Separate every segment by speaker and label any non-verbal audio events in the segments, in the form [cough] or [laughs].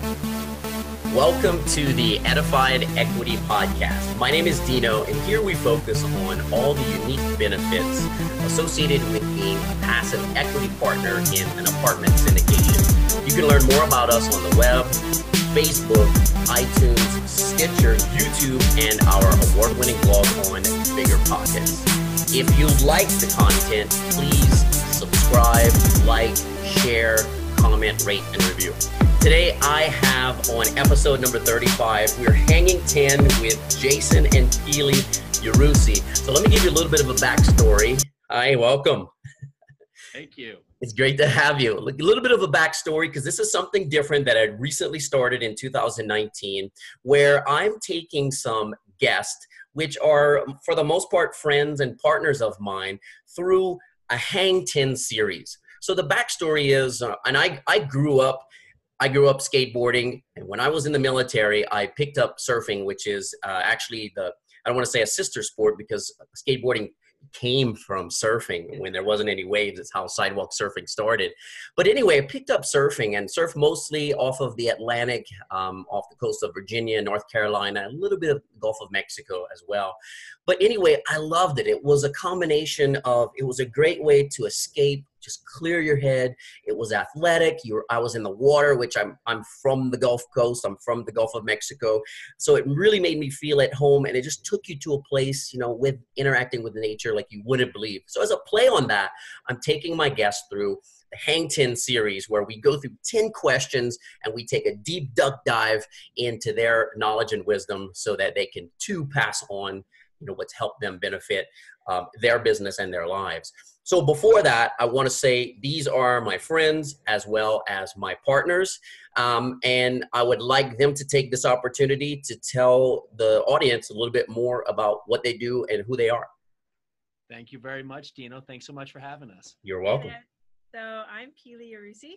Speaker 1: Welcome to the Edified Equity Podcast. My name is Dino, and here we focus on all the unique benefits associated with being a passive equity partner in an apartment syndication. You can learn more about us on the web, Facebook, iTunes, Stitcher, YouTube, and our award winning blog on Bigger Pockets. If you like the content, please subscribe, like, share, comment, rate, and review. Today I have on episode number 35, we're hanging 10 with Jason and Keely Yarusi. So let me give you a little bit of a backstory. Hi, welcome.
Speaker 2: Thank you.
Speaker 1: It's great to have you. A little bit of a backstory because this is something different that I recently started in 2019, where I'm taking some guests, which are for the most part friends and partners of mine, through a Hang 10 series. So the backstory is, uh, and I, I grew up I grew up skateboarding, and when I was in the military, I picked up surfing, which is uh, actually the I don't want to say a sister sport because skateboarding came from surfing when there wasn't any waves. It's how sidewalk surfing started. But anyway, I picked up surfing and surfed mostly off of the Atlantic, um, off the coast of Virginia, North Carolina, a little bit of Gulf of Mexico as well. But anyway, I loved it. It was a combination of, it was a great way to escape just clear your head. It was athletic. You were, I was in the water, which I'm, I'm from the Gulf Coast. I'm from the Gulf of Mexico. So it really made me feel at home and it just took you to a place, you know, with interacting with nature like you wouldn't believe. So as a play on that, I'm taking my guests through the Hang 10 series where we go through 10 questions and we take a deep duck dive into their knowledge and wisdom so that they can too pass on you know what's helped them benefit um, their business and their lives so before that, I want to say these are my friends as well as my partners. Um, and I would like them to take this opportunity to tell the audience a little bit more about what they do and who they are.
Speaker 2: Thank you very much, Dino. Thanks so much for having us.
Speaker 1: You're welcome.
Speaker 3: So I'm Keely Yarusi.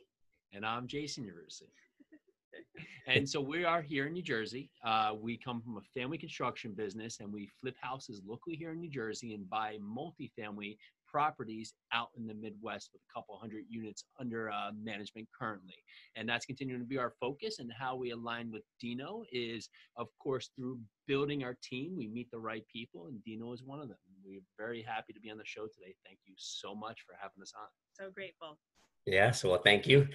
Speaker 2: And I'm Jason Yarusi. and so we are here in New Jersey. Uh, we come from a family construction business and we flip houses locally here in New Jersey and buy multifamily properties out in the Midwest with a couple hundred units under uh, management currently. And that's continuing to be our focus. And how we align with Dino is, of course, through building our team. We meet the right people, and Dino is one of them. We're very happy to be on the show today. Thank you so much for having us on.
Speaker 3: So grateful.
Speaker 1: Yes, well, thank you.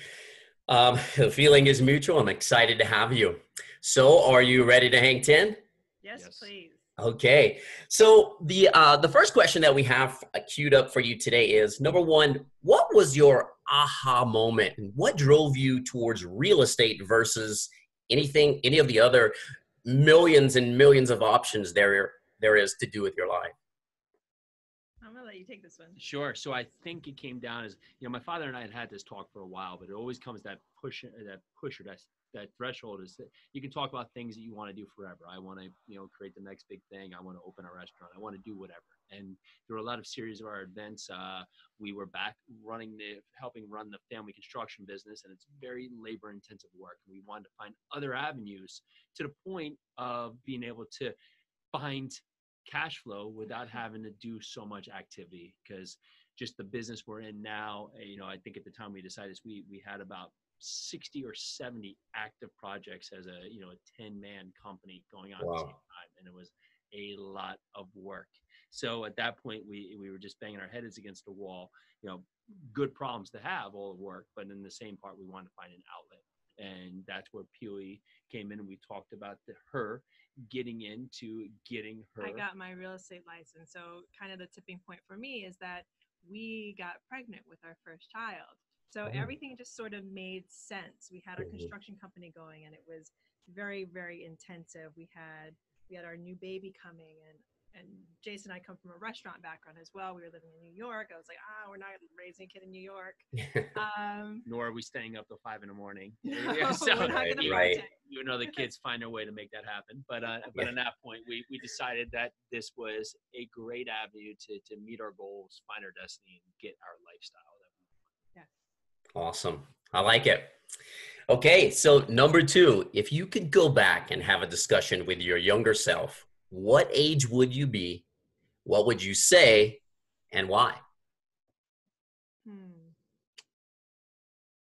Speaker 1: Um, the feeling is mutual. I'm excited to have you. So, are you ready to hang 10?
Speaker 3: Yes, yes. please.
Speaker 1: Okay, so the uh, the first question that we have queued up for you today is number one: What was your aha moment? What drove you towards real estate versus anything, any of the other millions and millions of options there there is to do with your life?
Speaker 3: I'm gonna let you take this one.
Speaker 2: Sure. So I think it came down as you know, my father and I had had this talk for a while, but it always comes that push, that push or that that threshold is that you can talk about things that you want to do forever. I want to, you know, create the next big thing. I want to open a restaurant. I want to do whatever. And there were a lot of series of our events. Uh, we were back running the, helping run the family construction business, and it's very labor intensive work. And we wanted to find other avenues to the point of being able to find cash flow without having to do so much activity because just the business we're in now you know i think at the time we decided we we had about 60 or 70 active projects as a you know a 10 man company going on wow. at the same time and it was a lot of work. So at that point we we were just banging our heads against the wall you know good problems to have all the work but in the same part we wanted to find an outlet. And that's where Keely came in and we talked about the, her getting into getting her
Speaker 3: I got my real estate license. So kind of the tipping point for me is that we got pregnant with our first child so oh. everything just sort of made sense. We had our construction company going and it was very, very intensive. We had we had our new baby coming and and Jason and I come from a restaurant background as well. We were living in New York. I was like, ah, we're not raising a kid in New York. [laughs]
Speaker 2: Um, Nor are we staying up till five in the morning. [laughs] No, [laughs] so, right,
Speaker 1: right.
Speaker 2: You know, the kids find a way to make that happen. But uh, but yeah. at that point, we, we decided that this was a great avenue to, to meet our goals, find our destiny, and get our lifestyle
Speaker 1: Awesome. I like it. Okay, so number two, if you could go back and have a discussion with your younger self, what age would you be? What would you say and why?
Speaker 3: Hmm.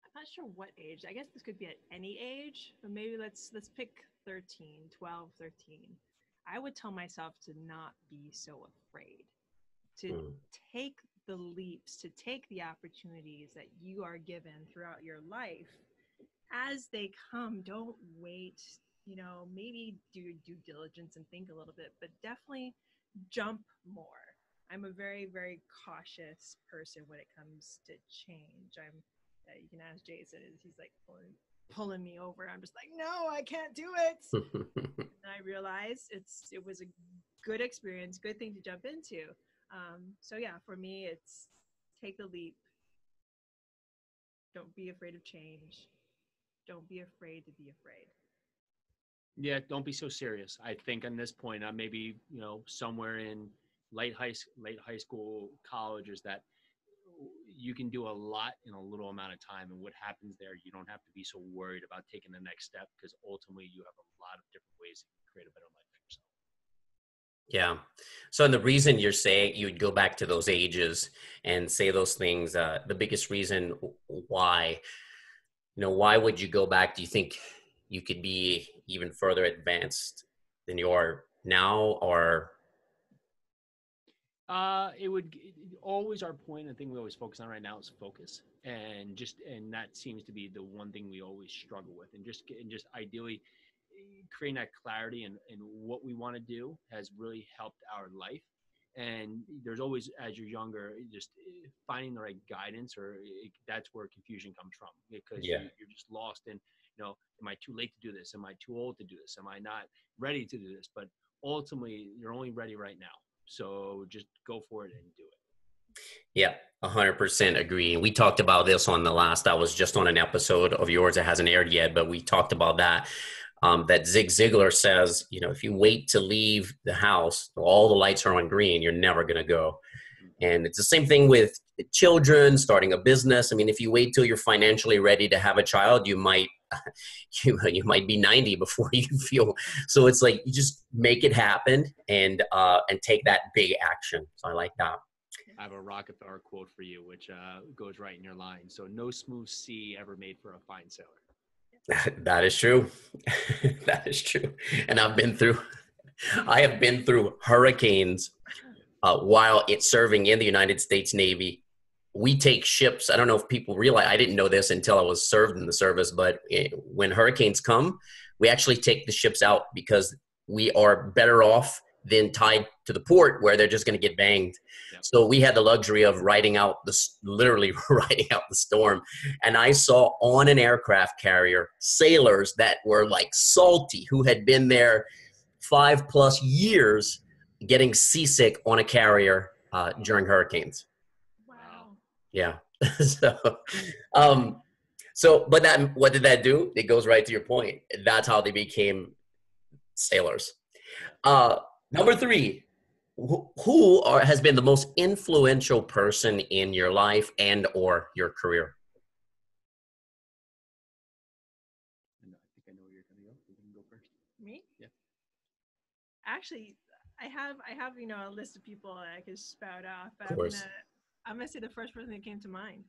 Speaker 3: I'm not sure what age. I guess this could be at any age, but maybe let's let's pick 13, 12, 13. I would tell myself to not be so afraid. To
Speaker 1: Mm.
Speaker 3: take the leaps, to take the opportunities that you are given throughout your life as they come. Don't wait, you know, maybe do your due diligence and think a little bit, but definitely jump more. I'm a very, very cautious person when it comes to change. I'm, uh, you can ask Jason, is he's like pulling, pulling me over. I'm just like, no, I can't do it. [laughs] and I realized it's, it was a good experience, good thing to jump into. Um, so yeah, for me, it's take the leap. Don't be afraid of change. Don't be afraid to be afraid.
Speaker 2: Yeah, don't be so serious. I think on this point, uh, maybe you know somewhere in late high late high school, college, is that you can do a lot in a little amount of time, and what happens there, you don't have to be so worried about taking the next step because ultimately you have a lot of different ways to create a better life.
Speaker 1: Yeah. So, and the reason you're saying you would go back to those ages and say those things, uh, the biggest reason why, you know, why would you go back? Do you think you could be even further advanced than you are now, or
Speaker 2: Uh, it would always our point. I think we always focus on right now is focus, and just and that seems to be the one thing we always struggle with, and just and just ideally creating that clarity and and what we want to do has really helped our life. And there's always, as you're younger, just eh, finding the right guidance, or it, that's where confusion comes from because
Speaker 1: Yeah.
Speaker 2: you, you're just lost and you know, am I too late to do this? Am I too old to do this? Am I not ready to do this? But ultimately, you're only ready right now. So just go for it and do it.
Speaker 1: Yeah, hundred percent agree. We talked about this on the last. I was just on an episode of yours that hasn't aired yet, but we talked about that. Um, that Zig Ziglar says, you know, if you wait to leave the house, all the lights are on green, you're never going to go. And it's the same thing with children starting a business. I mean, if you wait till you're financially ready to have a child, you might [laughs] you you might be 90 before [laughs] you feel. So it's like you just make it happen and uh, and take that big action. So I like that.
Speaker 2: I have a Rockefeller quote for you, which uh, goes right in your line. So no smooth sea ever made for a fine sailor. [laughs]
Speaker 1: That is true. [laughs] that is true. And I've been through, [laughs] I have been through hurricanes uh, while it's serving in the United States Navy. We take ships. I don't know if people realize, I didn't know this until I was served in the service, but it, when hurricanes come, we actually take the ships out because we are better off than tied to the port where they're just going to get banged.
Speaker 2: Yep.
Speaker 1: So we had the luxury of riding out the, literally [laughs] riding out the storm and I saw on an aircraft carrier sailors that were like salty who had been there five plus years getting seasick on a carrier uh, during hurricanes.
Speaker 3: Wow.
Speaker 1: Yeah. [laughs] so, um, so, but that, what did that do? It goes right to your point. That's how they became sailors. Uh, number three, wh- who are, has been the most influential person in your life and or your career?
Speaker 2: And I think I know where you're going to go. You can go first.
Speaker 3: Me?
Speaker 2: Yeah.
Speaker 3: Actually, I have I have you know a list of people that I could spout off. But
Speaker 1: Of
Speaker 3: I'm
Speaker 1: course.
Speaker 3: gonna I'm gonna say the first person that came to mind,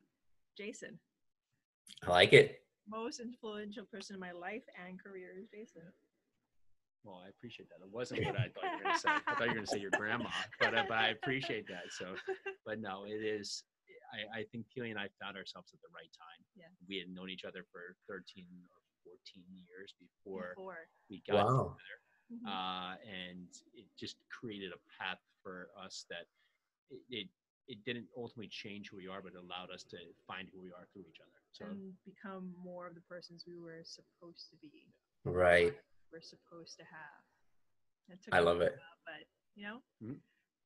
Speaker 3: Jason.
Speaker 1: I like it.
Speaker 3: Most influential person in my life and career is Jason.
Speaker 2: Well, I appreciate that. It wasn't what I thought you were going to say. I thought you were going to say your grandma, but, uh, but I appreciate that. So, but no, it is. I, I think Keely and I found ourselves at the right time.
Speaker 3: Yeah.
Speaker 2: We had known each other for 13 or 14 years before
Speaker 3: Before.
Speaker 2: we got
Speaker 1: Wow.
Speaker 2: together.
Speaker 3: Mhm.
Speaker 2: uh, and it just created a path for us that it, it it didn't ultimately change who we are, but it allowed us to find who we are through each other. So
Speaker 3: and become more of the persons we were supposed to be.
Speaker 1: Right.
Speaker 3: We're supposed to have. It took
Speaker 1: I
Speaker 3: a
Speaker 1: love
Speaker 3: while,
Speaker 1: it.
Speaker 3: But you know,
Speaker 2: Mhm.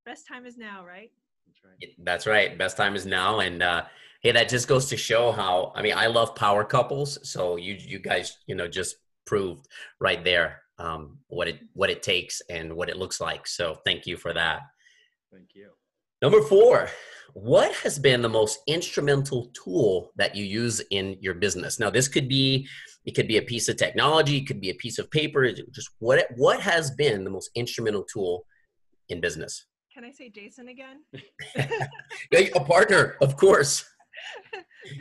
Speaker 3: best time is now, right?
Speaker 2: that's right.
Speaker 1: That's right. Best time is now. And uh, hey, that just goes to show how. I mean, I love power couples. So you you guys, you know, just proved right there um, what it what it takes and what it looks like. So thank you for that.
Speaker 2: Thank you.
Speaker 1: Number four, what has been the most instrumental tool that you use in your business? Now, this could be it could be a piece of technology, it could be a piece of paper. Just what what has been the most instrumental tool in business?
Speaker 3: Can I say Jason again? [laughs] [laughs]
Speaker 1: A partner, of course.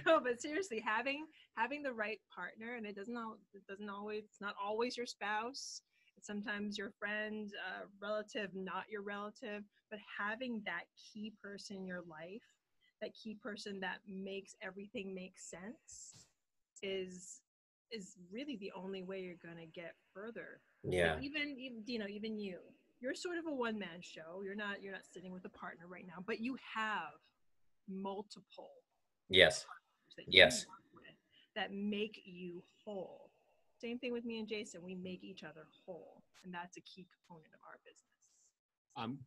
Speaker 3: no, but seriously, having having the right partner, and it doesn't all it doesn't always it's not always your spouse. Sometimes your friend, uh, relative, not your relative, but having that key person in your life, that key person that makes everything make sense, is is really the only way you're going to get further.
Speaker 1: Yeah.
Speaker 3: Even, even you know, even you, you're sort of a one man show. You're not you're not sitting with a partner right now, but you have multiple
Speaker 1: Yes.
Speaker 3: that
Speaker 1: Yes.
Speaker 3: you work with that make you whole. Same thing with me and Jason. We make each other whole, and that's a key component of our business.
Speaker 2: um,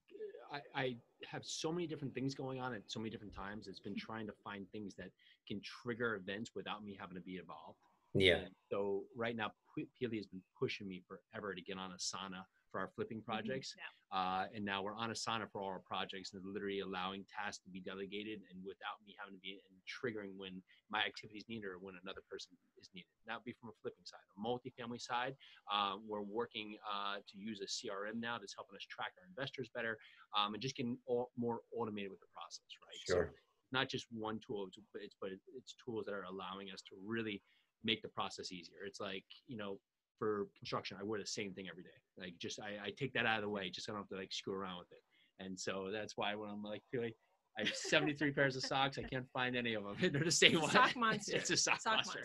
Speaker 2: I, I have so many different things going on at so many different times. It's been [laughs] trying to find things that can trigger events without me having to be involved.
Speaker 1: Yeah.
Speaker 2: And so right now, P- Keely has been pushing me forever to get on Asana for our flipping projects.
Speaker 3: Yeah.
Speaker 2: Uh, and now we're on Asana for all our projects and literally allowing tasks to be delegated and without me having to be and triggering when my activities needed or when another person is needed. That would be from a flipping side. A multifamily side, uh, we're working uh, to use a CRM now that's helping us track our investors better um, and just getting all, more automated with the process, right?
Speaker 1: Sure.
Speaker 2: So not just one tool, but it's but it's tools that are allowing us to really make the process easier. It's like you know, for construction, I wear the same thing every day. Like just I, I take that out of the way, just so I don't have to like screw around with it. And so that's why when I'm like feeling. I have 73 pairs of socks. I can't find any of them. [laughs] They're the same one.
Speaker 3: Sock monster.
Speaker 2: it's a sock,
Speaker 3: Sock
Speaker 2: monster.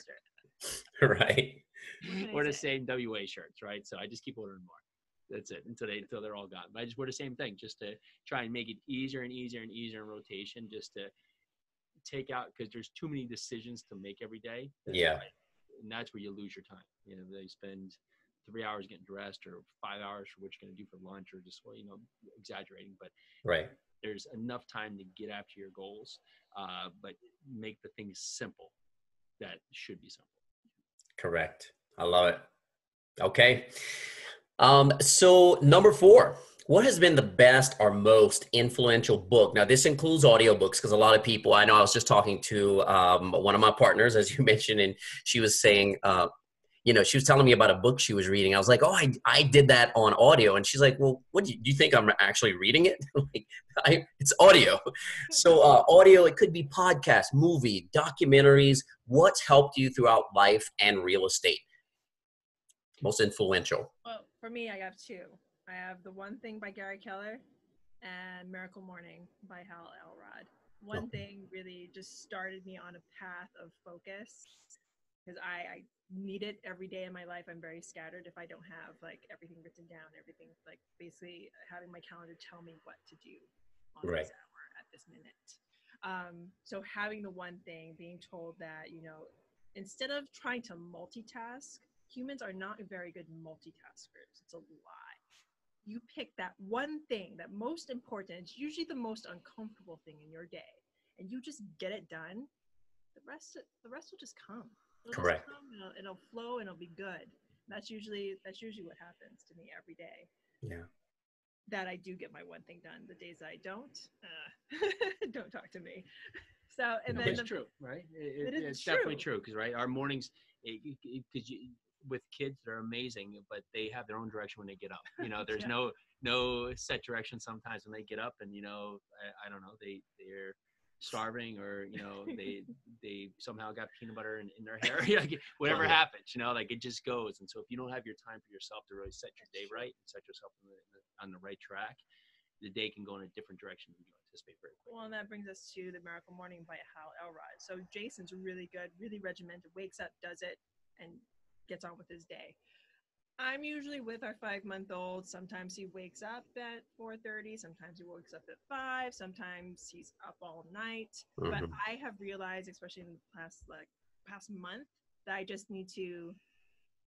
Speaker 3: monster. [laughs]
Speaker 1: right.
Speaker 2: We're the same WA shirts, right? So I just keep ordering more. That's it until they until they're all gone. But I just wear the same thing just to try and make it easier and easier and easier in rotation, just to take out because there's too many decisions to make every day. That's
Speaker 1: Yeah.
Speaker 2: why- And that's where you lose your time. You know, they spend three hours getting dressed or five hours for what you're going to do for lunch or just, well, you know, exaggerating. But
Speaker 1: Right.
Speaker 2: there's enough time to get after your goals, uh, but make the things simple that should be simple.
Speaker 1: Correct. I love it. Okay. Um, so number four, what has been the best or most influential book? Now, this includes audiobooks because a lot of people, I know I was just talking to um, one of my partners, as you [laughs] mentioned, and she was saying, uh, you know, she was telling me about a book she was reading. I was like, oh, I, I did that on audio. And she's like, well, what do you, do you think I'm actually reading it? [laughs] like, I, it's audio. [laughs] So, uh, audio, it could be podcast, movie, documentaries. What's helped you throughout life and real estate? Most influential.
Speaker 3: Well, for me, I have two. I have The One Thing by Gary Keller and Miracle Morning by Hal Elrod. One
Speaker 1: Okay.
Speaker 3: thing really just started me on a path of focus because I, I need it every day in my life. I'm very scattered if I don't have like everything written down, everything like basically having my calendar tell me what to do on
Speaker 1: Right.
Speaker 3: this hour at this minute. Um, so having the one thing, being told that, you know, instead of trying to multitask, humans are not very good multitaskers. It's a lie. You pick that one thing, that most important, it's usually the most uncomfortable thing in your day, and you just get it done. The rest, the rest will just come. It'll just
Speaker 1: Correct.
Speaker 3: come, it'll, it'll flow, and it'll be good. That's usually that's usually what happens to me every day.
Speaker 1: Yeah.
Speaker 3: That I do get my one thing done. The days I don't, uh, [laughs] don't talk to me. So and
Speaker 2: No,
Speaker 3: then
Speaker 2: it's
Speaker 3: the,
Speaker 2: true, right? It,
Speaker 3: It
Speaker 2: it-
Speaker 3: is
Speaker 2: it's definitely
Speaker 3: true.
Speaker 2: true because right, our mornings, because you with kids they're amazing, but they have their own direction when they get up. You know, [laughs] there's
Speaker 3: Yeah.
Speaker 2: no no set direction sometimes when they get up, and you know, I, I don't know, they they're starving or you know they [laughs] they somehow got peanut butter in, in their hair [laughs] whatever happens you know like it just goes and so if you don't have your time for yourself to really set your day right and set yourself on the, on the right track the day can go in a different direction than you anticipate very quickly
Speaker 3: Well, and that brings us to the Miracle Morning by Hal Elrod. So Jason's really good, really regimented, wakes up, does it, and gets on with his day. I'm usually with our five month old. Sometimes he wakes up at 4:30. Sometimes he wakes up at five. Sometimes he's up all night. But
Speaker 1: Mhm.
Speaker 3: I have realized, especially in the past like past month, that I just need to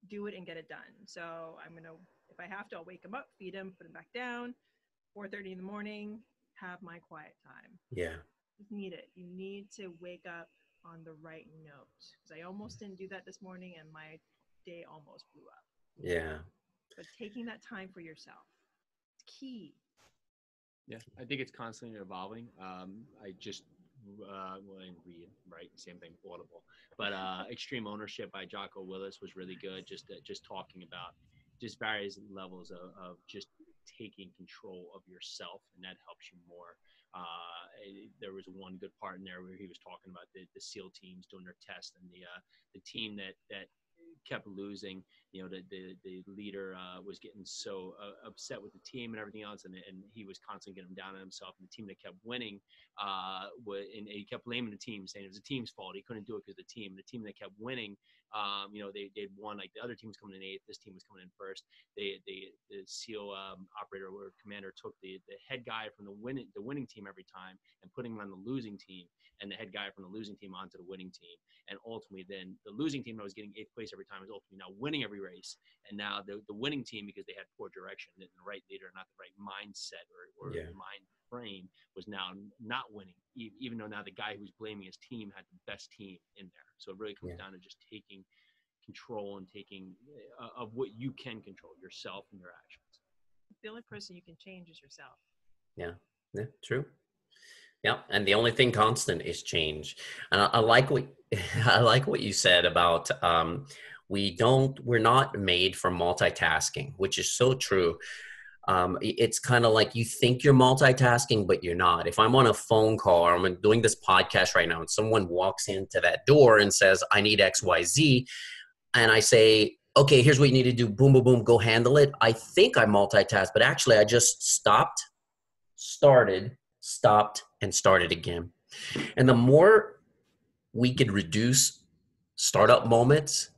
Speaker 3: do it and get it done. So I'm gonna, if I have to, I'll wake him up, feed him, put him back down. 4:30 in the morning, have my quiet time.
Speaker 1: Yeah.
Speaker 3: You need it. You need to wake up on the right note. Because I almost didn't do that this morning, and my day almost blew up.
Speaker 1: Yeah.
Speaker 3: But taking that time for yourself, it's key.
Speaker 2: Yeah, I think it's constantly evolving. Um, I just uh, well, I didn't read right, same thing, Audible. But uh, [laughs] Extreme Ownership by Jocko Willink was really good. Just uh, just talking about just various levels of, of just taking control of yourself, and that helps you more. Uh, eh, there was one good part in there where he was talking about the, the SEAL teams doing their test, and the uh, the team that that kept losing. You know, the the, the leader uh, was getting so uh, upset with the team and everything else, and, and he was constantly getting down on himself. And the team that kept winning, uh, and he kept blaming the team, saying it was the team's fault. He couldn't do it because the team. The team that kept winning um, you know, they they'd won like the other team was coming in eighth, this team was coming in first. They they the SEAL um, operator or commander took the the head guy from the winning the winning team every time and putting him on the losing team, and the head guy from the losing team onto the winning team. And ultimately, then the losing team that was getting eighth place every time is ultimately now winning every race. And now the the winning team because they had poor direction, and the right leader, not the right mindset or, or yeah. mind frame was now not winning, even though now the guy who's blaming his team had the best team in there. So it really comes yeah. down to just taking control and taking uh, of what you can control yourself and your actions.
Speaker 3: The only person you can change is yourself.
Speaker 1: Yeah, yeah, true. Yeah, and the only thing constant is change. And I, I like what [laughs] I like what you said about um, we don't we're not made for multitasking, which is so true um, it's kind of like you think you're multitasking, but you're not. If I'm on a phone call or I'm doing this podcast right now and someone walks into that door and says, I need XYZ, and I say, okay, here's what you need to do boom, boom, boom, go handle it. I think I multitask, but actually I just stopped, started, stopped, and start it again. And the more we could reduce startup moments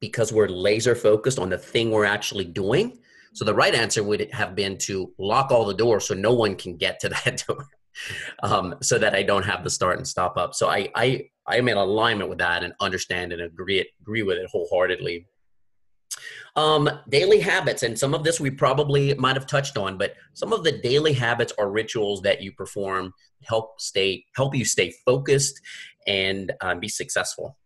Speaker 1: because we're laser focused on the thing we're actually doing, so the right answer would have been to lock all the doors so no one can get to [laughs] that door, um, so that I don't have the start and stop up. So I I I am in alignment with that and understand and agree agree with it wholeheartedly. Um, daily habits, and some of this we probably might have touched on, but some of the daily habits or rituals that you perform help stay help you stay focused and um, be successful.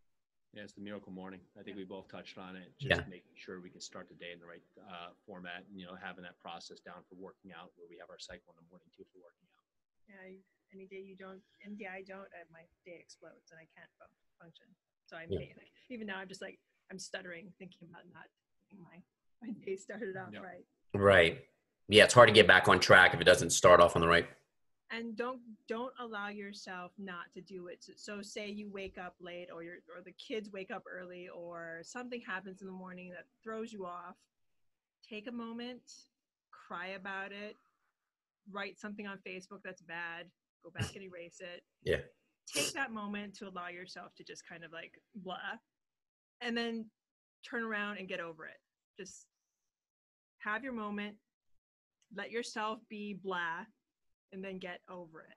Speaker 2: Yeah, it's the miracle morning. I think we both touched on it. Just yeah. making sure we can start the day in the right uh, format. And, you know, having that process down for working out, where we have our cycle in the morning too for working out.
Speaker 3: Yeah, any day you don't, any day I don't, I, my day explodes and I can't function. So I'm yeah. like, even now, I'm just like I'm stuttering, thinking about not my my day started off yep. right.
Speaker 1: Right. Yeah, it's hard to get back on track if it doesn't start off on the right
Speaker 3: and don't don't allow yourself not to do it so say you wake up late or your or the kids wake up early or something happens in the morning that throws you off take a moment cry about it write something on facebook that's bad go back and erase it [laughs]
Speaker 1: yeah
Speaker 3: take that moment to allow yourself to just kind of like blah and then turn around and get over it just have your moment let yourself be blah and then get over it.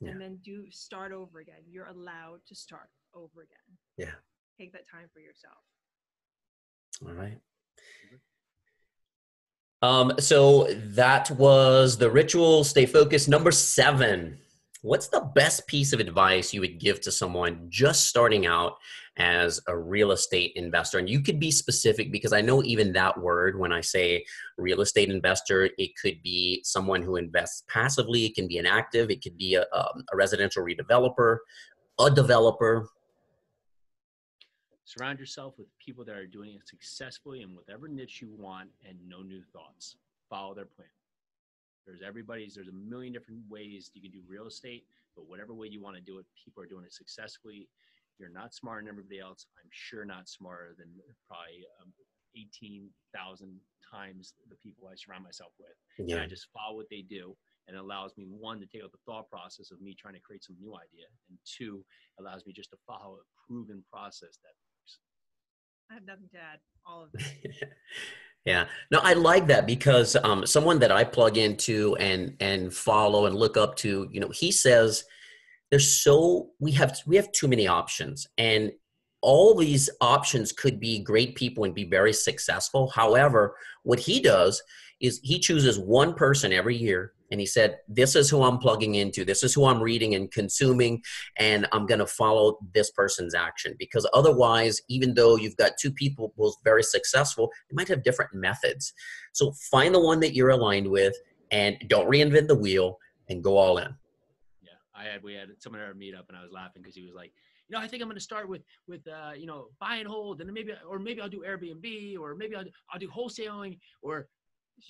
Speaker 3: Yeah. And then do start over again. You're allowed to start over again.
Speaker 1: Yeah.
Speaker 3: Take that time for yourself.
Speaker 1: All right. Um, so that was the ritual. Stay focused. Number seven. What's the best piece of advice you would give to someone just starting out as a real estate investor? And you could be specific because I know even that word, when I say real estate investor, it could be someone who invests passively, it can be an active, it could be a, um, a residential redeveloper, a developer.
Speaker 2: Surround yourself with people that are doing it successfully in whatever niche you want and no new thoughts. Follow their plan. There's everybody's, there's a million different ways you can do real estate, but whatever way you want to do it, people are doing it successfully you're not smarter than everybody else. I'm sure not smarter than probably um, 18,000 times the people I surround myself with. Yeah. And I just follow what they do. And it allows me, one, to take out the thought process of me trying to create some new idea. And two, allows me just to follow a proven process that works.
Speaker 3: I have nothing to add. All of that. [laughs]
Speaker 1: Yeah, no, I like that because um, someone that I plug into and and follow and look up to, you know, he says there's so we have we have too many options and all these options could be great people and be very successful. However what he does is he chooses one person every year and he said this is who i'm plugging into. This is who i'm reading and consuming and i'm going to follow this person's action. Because otherwise even though you've got two people both very successful they might have different methods. So find the one that you're aligned with and don't reinvent the wheel and go all in
Speaker 2: I had we had someone at our meetup and I was laughing because he was like, you know, I think I'm going to start with with uh, you know buy and hold, and then maybe or maybe I'll do Airbnb or maybe I'll I'll do wholesaling or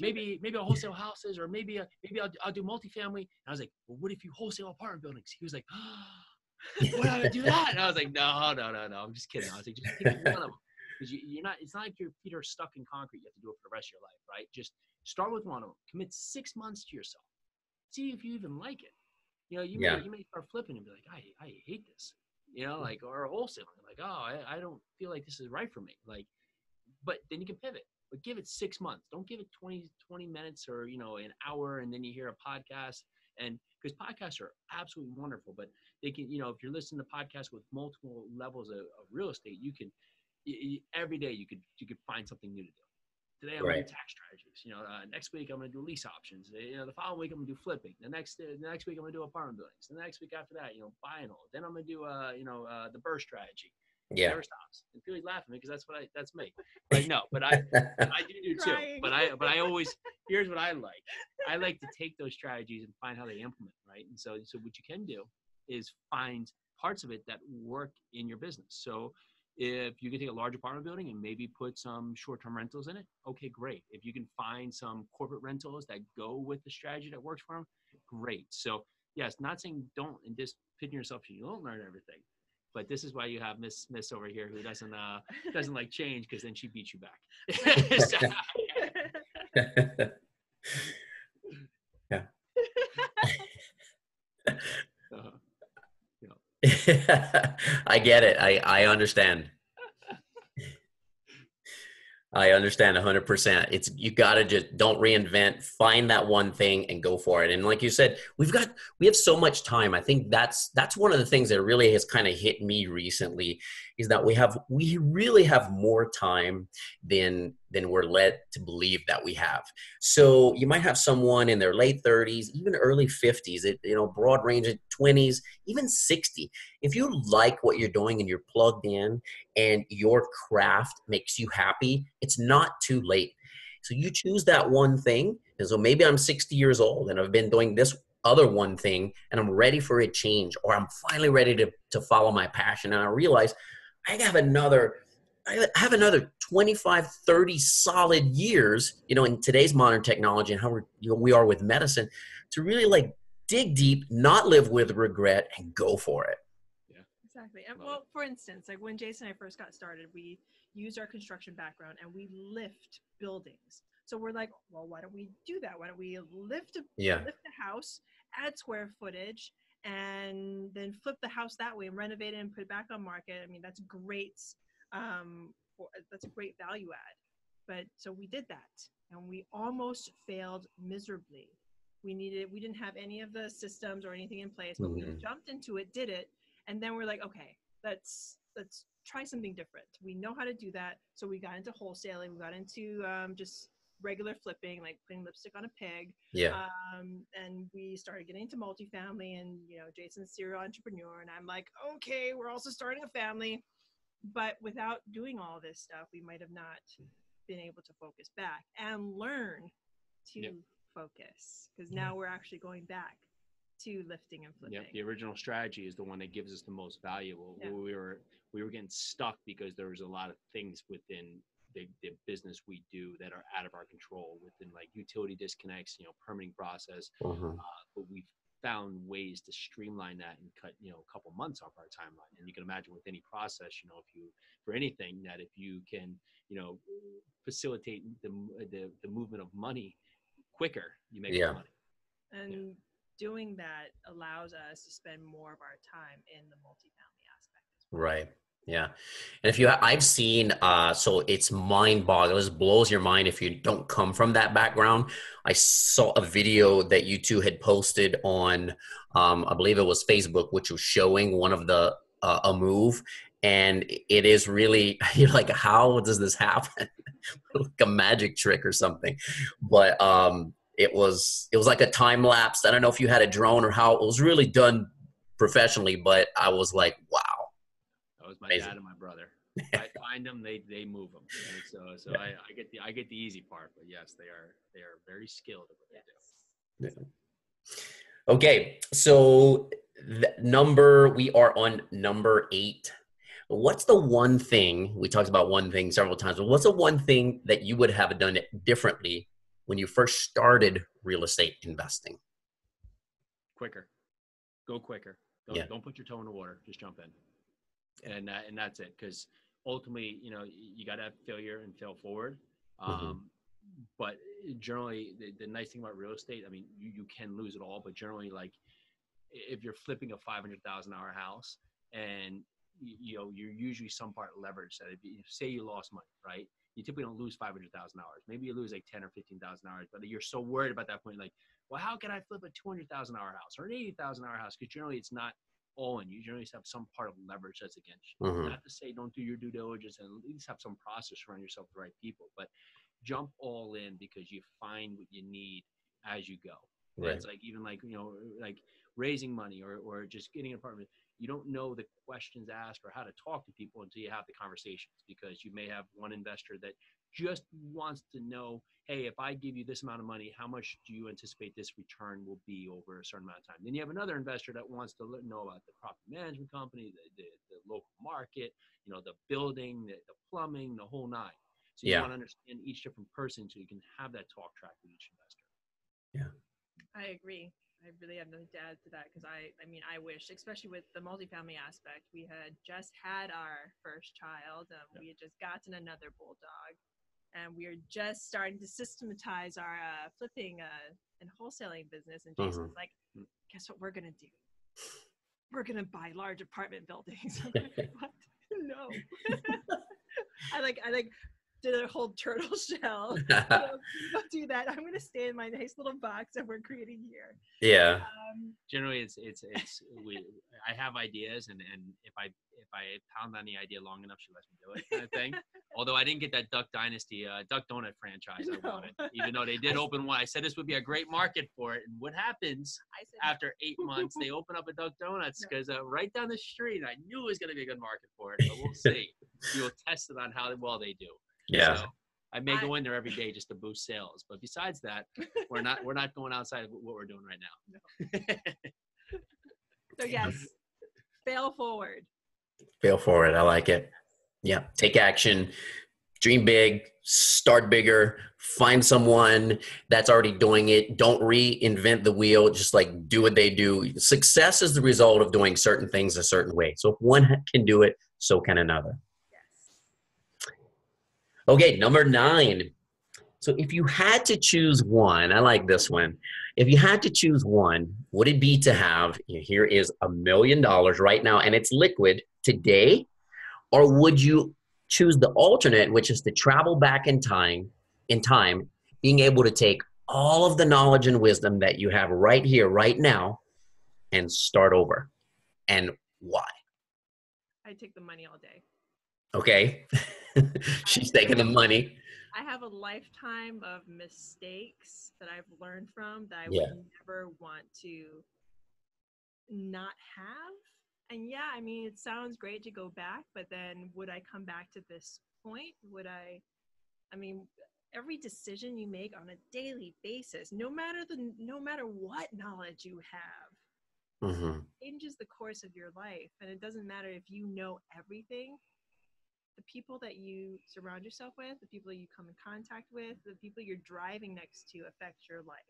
Speaker 2: maybe maybe I'll wholesale houses or maybe uh, maybe I'll, I'll do multifamily. And I was like, well, what if you wholesale apartment buildings? He was like, oh, why would I do that? And I was like, no, no, no, no. I'm just kidding. I was like, just pick one of them because you, you're not. It's not like your feet are stuck in concrete. You have to do it for the rest of your life, right? Just start with one of them. Commit six months to yourself. See if you even like it. You know, you may, you may start flipping and be like, I, I hate this. You know, mm. like or wholesaling, like, oh, I, I don't feel like this is right for me. Like, but then you can pivot. But give it six months. Don't give it 20, 20 minutes or you know an hour, and then you hear a podcast. And because podcasts are absolutely wonderful, but they can, you know, if you're listening to podcasts with multiple levels of, of real estate, you can every day you could you could find something new to do. Today I'm right. gonna do tax strategies. You know, uh, next week I'm gonna do lease options. Uh, you know, the following week I'm gonna do flipping. The next uh, the next week I'm gonna do apartment buildings. The next week after that, you know, buy and hold. Then I'm gonna do uh you know uh, the BRRRR strategy.
Speaker 1: Yeah.
Speaker 2: Never stops. And Billy's laughing me because that's what I that's me. Like no, but I [laughs] I do do too. But I but I always here's what I like. I like to take those strategies and find how they implement right. And so so what you can do is find parts of it that work in your business. So if you can take a large apartment building and maybe put some short-term rentals in it, okay, great. If you can find some corporate rentals that go with the strategy that works for them, great. So yes, not saying don't and just pin yourself so you don't learn everything. But this is why you have Miss Miss over here who doesn't uh doesn't like change because then she beats you back. [laughs] [laughs] [laughs]
Speaker 1: uh-huh. [laughs] I get it. I, I understand. I understand 100%. It's you got to just don't reinvent, find that one thing and go for it. And like you said, we've got we have so much time. I think that's that's one of the things that really has kind of hit me recently is that we have we really have more time than than we're led to believe that we have. So you might have someone in their late 30s, even early 50s, it, you know, broad range of 20s, even 60. If you like what you're doing and you're plugged in and your craft makes you happy, it's not too late. So you choose that one thing. And so maybe I'm 60 years old and I've been doing this other one thing and I'm ready for a change or I'm finally ready to, to follow my passion. And I realize I have another I have another 25, 30 solid years, you know, in today's modern technology and how we're, you know, we are with medicine to really like dig deep, not live with regret and go for it.
Speaker 3: Yeah. Exactly. And well, for instance, like when Jason and I first got started, we used our construction background and we lift buildings. So we're like, well, why don't we do that? Why don't we lift a, yeah. lift the house, add square footage, and then flip the house that way and renovate it and put it back on market? I mean, that's great um, that's a great value add. But so we did that and we almost failed miserably. We needed, we didn't have any of the systems or anything in place, but mm-hmm. we jumped into it, did it. And then we're like, okay, let's, let's try something different. We know how to do that. So we got into wholesaling. We got into um, just regular flipping, like putting lipstick on a pig.
Speaker 1: Yeah.
Speaker 3: Um, and we started getting into multifamily and, you know, Jason's serial entrepreneur. And I'm like, okay, we're also starting a family but without doing all this stuff we might have not been able to focus back and learn to yep. focus because now we're actually going back to lifting and flipping.
Speaker 2: Yep, the original strategy is the one that gives us the most value. Yep. We were we were getting stuck because there was a lot of things within the, the business we do that are out of our control within like utility disconnects, you know, permitting process. Uh-huh. Uh, but we've found ways to streamline that and cut you know a couple months off our timeline and you can imagine with any process you know if you for anything that if you can you know facilitate the the, the movement of money quicker you make yeah. more money
Speaker 3: and yeah. doing that allows us to spend more of our time in the multifamily aspect
Speaker 1: well. right yeah. And if you, I've seen, uh, so it's mind boggling. It blows your mind if you don't come from that background. I saw a video that you two had posted on, um, I believe it was Facebook, which was showing one of the, uh, a move. And it is really, [laughs] you're like, how does this happen? [laughs] like a magic trick or something. But, um, it was, it was like a time lapse. I don't know if you had a drone or how it was really done professionally, but I was like, wow
Speaker 2: was my Amazing. dad and my brother. I [laughs] find them, they they move them. And so so yeah. I, I get the I get the easy part, but yes, they are they are very skilled at what they do.
Speaker 1: Yeah. Okay, so number we are on number eight. What's the one thing we talked about one thing several times, but what's the one thing that you would have done differently when you first started real estate investing?
Speaker 2: Quicker, go quicker. Don't,
Speaker 1: Yeah.
Speaker 2: don't put your toe in the water. Just jump in, and that, and that's it. Because ultimately, you know, you got to have failure and fail forward. Um,
Speaker 1: Mhm.
Speaker 2: But generally, the, the nice thing about real estate, I mean, you, you can lose it all, but generally, like if you're flipping a five hundred thousand dollar house, and you know you're usually some part leveraged. That if you say you lost money, right? You typically don't lose five hundred thousand dollars. Maybe you lose like ten or fifteen thousand dollars, but you're so worried about that point, like, well, how can I flip a two hundred thousand dollar house or an eighty thousand dollar house? Because generally, it's not all in. You generally have some part of leverage that's against you.
Speaker 1: Mhm.
Speaker 2: Not to say don't do your due diligence and at least have some process around yourself the right people, but jump all in because you find what you need as you go.
Speaker 1: Right.
Speaker 2: It's like even like you know like raising money or or just getting an apartment. You don't know the questions asked or how to talk to people until you have the conversations because you may have one investor that just wants to know, hey, if I give you this amount of money, how much do you anticipate this return will be over a certain amount of time? Then you have another investor that wants to know about the property management company, the, the, the local market, you know, the building, the, the plumbing, the whole nine. So you
Speaker 1: Yeah.
Speaker 2: want to understand each different person so you can have that talk track with each investor. Yeah.
Speaker 3: I agree. I really have nothing to add to that because I, I mean, I wish, especially with the multifamily aspect, we had just had our first child. Um,
Speaker 2: Yeah.
Speaker 3: We had just gotten another bulldog, and we are just starting to systematize our uh, flipping uh, and wholesaling business. And Jason's like,
Speaker 2: Mm.
Speaker 3: "Guess what we're gonna do? We're gonna buy large apartment buildings." [laughs] I'm like, [laughs] what? No. [laughs] I like, I like, did a whole turtle [laughs] shell. [laughs] no, don't do that. I'm gonna stay in my nice little box that we're creating here.
Speaker 1: yeah.
Speaker 3: Um,
Speaker 2: generally it's it's it's we i have ideas and and if i if i pound on the idea long enough she lets me do it kind of thing [laughs] although i didn't get that duck dynasty uh duck donut franchise i wanted even though they did open one i said this would be a great market for it and what happens
Speaker 3: I said,
Speaker 2: after eight months they open up a duck donuts
Speaker 3: No.
Speaker 2: because uh, right down the street i knew it was going to be a good market for it but we'll see we will test it on how well they do
Speaker 1: Yeah.
Speaker 2: so, I may
Speaker 3: I-
Speaker 2: go in there every day just to boost sales, but besides that, we're not we're not going outside of what we're doing right now. [laughs]
Speaker 3: so yes, fail forward.
Speaker 1: Fail forward. I like it. Yeah. Take action. Dream big. Start bigger. Find someone that's already doing it. Don't reinvent the wheel. Just like do what they do. Success is the result of doing certain things a certain way. So if one can do it, so can another. Okay, number nine. So if you had to choose one, I like this one. If you had to choose one, would it be to have here is a million dollars right now and it's liquid today? Or would you choose the alternate, which is to travel back in time, in time, being able to take all of the knowledge and wisdom that you have right here, right now, and start over? And why?
Speaker 3: I take the money all day.
Speaker 1: Okay. [laughs] She's taking the money.
Speaker 3: I have a lifetime of mistakes that I've learned from that I
Speaker 1: Yeah.
Speaker 3: would never want to not have. And yeah, I mean, it sounds great to go back, but then would I come back to this point? Would I? I mean, every decision you make on a daily basis, no matter the no matter what knowledge you have,
Speaker 1: hmm
Speaker 3: changes the course of your life. And it doesn't matter if you know everything. The people that you surround yourself with, the people you come in contact with, the people you're driving next to affect your life.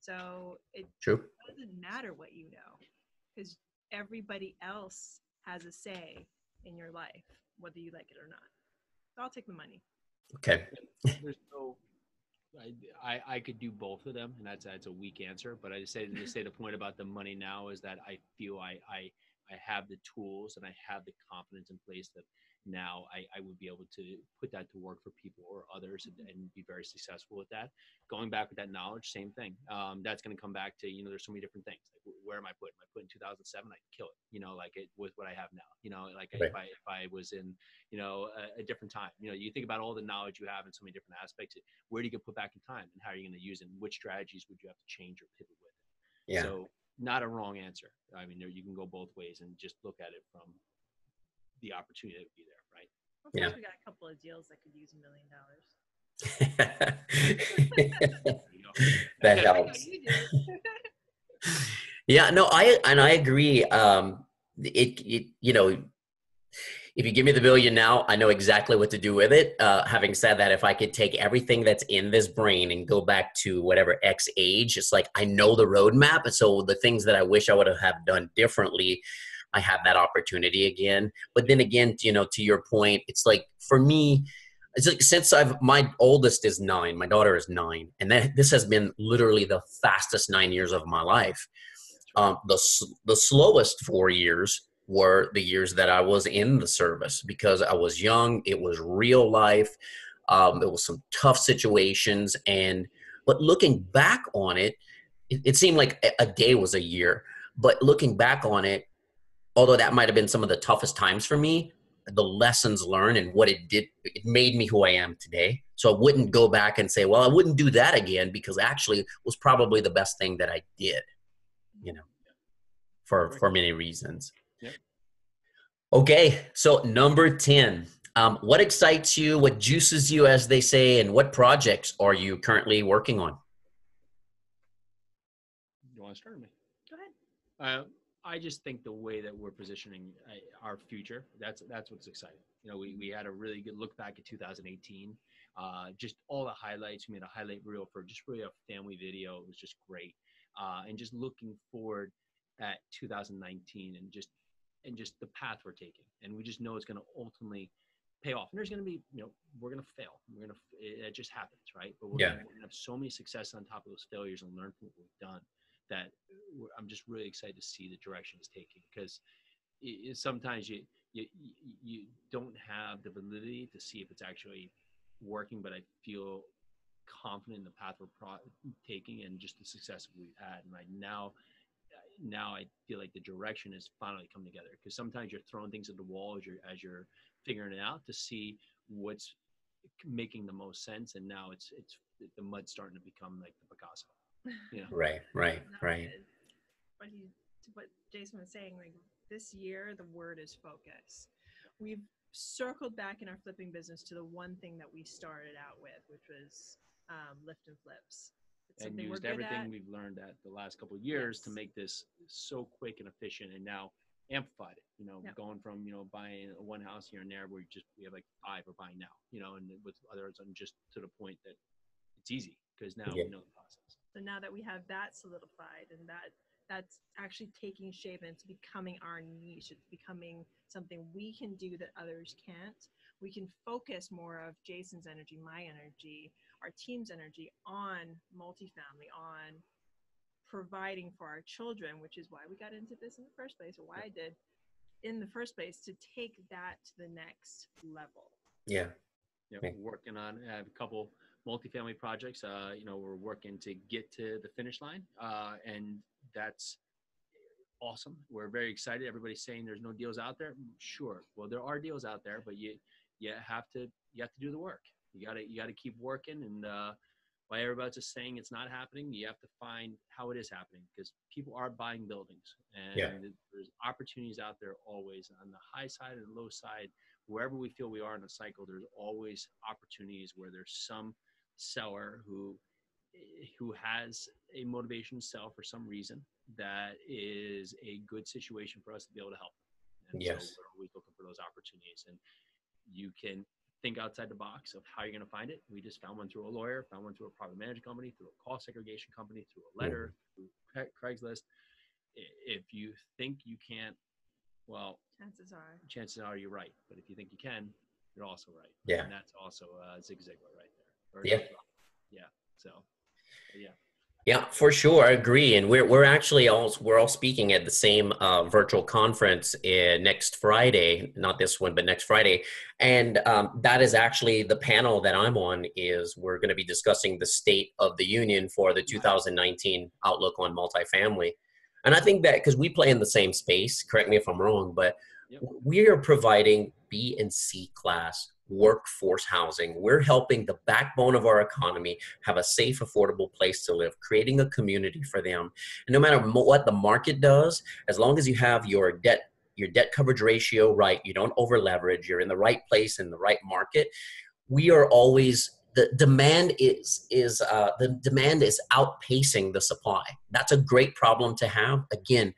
Speaker 3: So it
Speaker 1: True.
Speaker 3: doesn't matter what you know because everybody else has a say in your life, whether you like it or not. So I'll take the money.
Speaker 1: Okay.
Speaker 2: There's no. I, I, I could do both of them, and that's that's a weak answer. But I just say to say the point about the money now is that I feel I I I have the tools and I have the confidence in place that now I, I would be able to put that to work for people or others and, and be very successful with that. Going back with that knowledge, same thing. Um, that's going to come back to you know there's so many different things. Like where am I putting? Am I putting 2007? I'd kill it. You know, like it with what I have now. You know, like
Speaker 1: Right.
Speaker 2: if I if I was in you know a, a different time. You know, you think about all the knowledge you have in so many different aspects. Where do you get put back in time, and how are you going to use it? And which strategies would you have to change or pivot with?
Speaker 1: Yeah.
Speaker 2: So not a wrong answer. I mean, there, you can go both ways and just look at it from the opportunity that would be there, right?
Speaker 3: Well,
Speaker 1: Yeah.
Speaker 3: we got a couple of deals that could use a million dollars. [laughs]
Speaker 2: There you go.
Speaker 1: that helps. Yeah, no, I and I agree. Um, it, it you know, if you give me the billion now, I know exactly what to do with it. Uh, having said that, if I could take everything that's in this brain and go back to whatever X age, it's like I know the roadmap. And so the things that I wish I would have done differently, I have that opportunity again. But then again, you know, to your point, it's like for me, it's like since I've my oldest is nine, my daughter is nine, and that this has been literally the fastest nine years of my life. Um, the the slowest four years were the years that I was in the service because I was young. It was real life. Um, it was some tough situations, and but looking back on it, it, it seemed like a, a day was a year. But looking back on it, although that might have been some of the toughest times for me, the lessons learned and what it did, it made me who I am today. So I wouldn't go back and say, well, I wouldn't do that again because actually it was probably the best thing that I did, you know, for for many reasons. Yep. Okay, so number 10. Um, what excites you? What juices you, as they say, and what projects are you currently working on?
Speaker 2: You want to start me? Go ahead. Uh, I just think the way that we're positioning uh, our future, that's that's what's exciting. You know, we, we had a really good look back at 2018. Uh, just all the highlights. We made a highlight reel for just really a family video. It was just great. Uh, and just looking forward at 2019 and just and just the path we're taking. And we just know it's going to ultimately pay off. And there's going to be, you know, we're going to fail. We're going to, it, just happens, right? But we're yeah. going to have so many success on top of those failures and learn from what we've done that uh, I'm just really excited to see the direction it's taking because it, sometimes you, you, you don't have the validity to see if it's actually working, but I feel confident in the path we're pro- taking and just the success we've had. And right now, now I feel like the direction has finally come together because sometimes you're throwing things at the wall as you're as you're figuring it out to see what's making the most sense and now it's it's the mud starting to become like the Picasso.
Speaker 1: Yeah. [laughs] right, right, right.
Speaker 3: What he what Jason was saying, like this year the word is focus. We've circled back in our flipping business to the one thing that we started out with, which was um, lift and flips
Speaker 2: and used everything we've learned at the last couple of years yes. to make this so quick and efficient and now amplified it you know yep. going from you know buying one house here and there where we just we have like five we're buying now you know and with others i'm just to the point that it's easy because now yeah. we know the process
Speaker 3: so now that we have that solidified and that that's actually taking shape and it's becoming our niche it's becoming something we can do that others can't we can focus more of jason's energy my energy our team's energy on multifamily, on providing for our children, which is why we got into this in the first place, or why I did in the first place to take that to the next level.
Speaker 1: Yeah.
Speaker 2: Yeah, we're working on I have a couple multifamily projects. Uh, you know, we're working to get to the finish line, uh, and that's awesome. We're very excited. Everybody's saying there's no deals out there. Sure. Well, there are deals out there, but you you have to you have to do the work. You gotta you gotta keep working, and uh, while everybody's just saying it's not happening, you have to find how it is happening because people are buying buildings, and yeah. there's opportunities out there always on the high side and the low side. Wherever we feel we are in the cycle, there's always opportunities where there's some seller who who has a motivation to sell for some reason that is a good situation for us to be able to help. And
Speaker 1: yes.
Speaker 2: so we're always looking for those opportunities. And you can think outside the box of how you're going to find it. We just found one through a lawyer, found one through a private management company, through a cost segregation company, through a letter, mm-hmm. through Craigslist. If you think you can't, well,
Speaker 3: chances are
Speaker 2: chances are you're right. But if you think you can, you're also right.
Speaker 1: Yeah,
Speaker 2: and that's also uh, Zig Ziglar right there.
Speaker 1: Or yeah,
Speaker 2: yeah. So, yeah.
Speaker 1: Yeah, for sure, I agree. And we're we're actually all we're all speaking at the same uh, virtual conference uh, next Friday, not this one, but next Friday. And um, that is actually the panel that I'm on. Is we're going to be discussing the state of the union for the 2019 outlook on multifamily. And I think that because we play in the same space, correct me if I'm wrong, but yep. we are providing B and C class workforce housing. We're helping the backbone of our economy have a safe, affordable place to live, creating a community for them. And no matter what the market does, as long as you have your debt your debt coverage ratio right, you don't over leverage, you're in the right place in the right market. We are always the demand is is uh, the demand is outpacing the supply. That's a great problem to have. Again,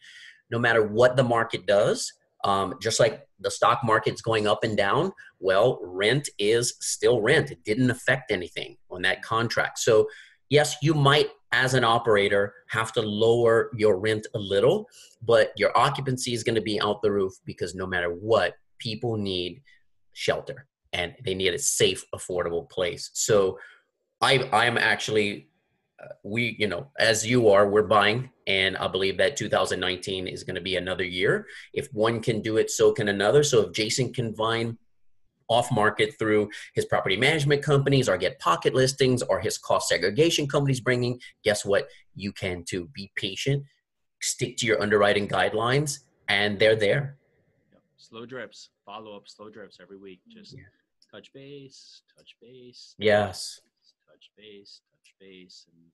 Speaker 1: no matter what the market does, Um, just like the stock market's going up and down, well, rent is still rent. It didn't affect anything on that contract. So, yes, you might, as an operator, have to lower your rent a little, but your occupancy is going to be out the roof because no matter what, people need shelter and they need a safe, affordable place. So, I I am actually we, you know, as you are, we're buying, and I believe that 2019 is going to be another year. If one can do it, so can another. So if Jason can find off market through his property management companies or get pocket listings or his cost segregation companies bringing, guess what? You can too. Be patient, stick to your underwriting guidelines, and they're there.
Speaker 2: Slow drips, follow up, slow drips every week. Just yeah. touch base, touch base.
Speaker 1: Yes.
Speaker 2: Touch base, space and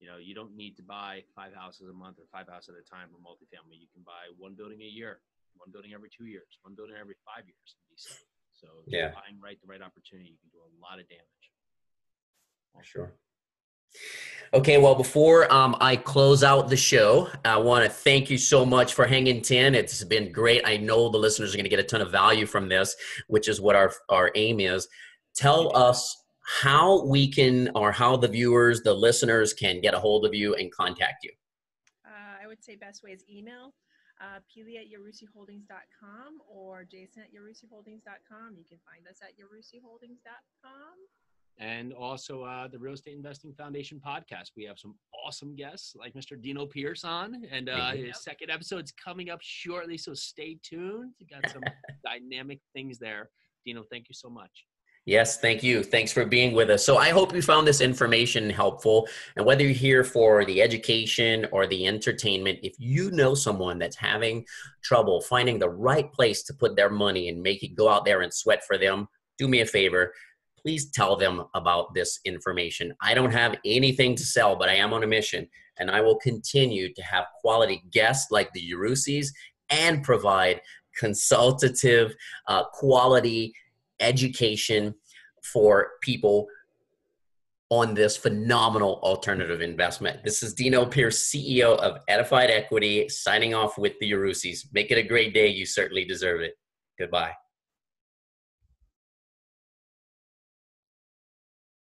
Speaker 2: you know you don't need to buy five houses a month or five houses at a time for multifamily you can buy one building a year one building every two years one building every five years so
Speaker 1: yeah
Speaker 2: buying right the right opportunity you can do a lot of damage
Speaker 1: sure Okay, well, before um, I close out the show, I want to thank you so much for hanging 10. It's been great. I know the listeners are going to get a ton of value from this, which is what our, our aim is. Tell us how we can or how the viewers the listeners can get a hold of you and contact you?
Speaker 3: Uh, i would say best way is email uh, Pili at yarusiholdings.com or jason at yarusiholdings.com you can find us at yarusiholdings.com
Speaker 2: and also uh, the real estate investing foundation podcast. We have some awesome guests like mr dino pierce on and uh, his second episode's coming up shortly so stay tuned. We got some [laughs] dynamic things there. Dino thank you so much
Speaker 1: Yes, thank you. Thanks for being with us. So I hope you found this information helpful. And whether you're here for the education or the entertainment, if you know someone that's having trouble finding the right place to put their money and make it go out there and sweat for them, do me a favor. Please tell them about this information. I don't have anything to sell, but I am on a mission and I will continue to have quality guests like the Yarusis and provide consultative, uh, quality education for people on this phenomenal alternative investment. This is Dino Pierce, CEO of Edified Equity, signing off with the Yarusis. Make it a great day. You certainly deserve it. Goodbye.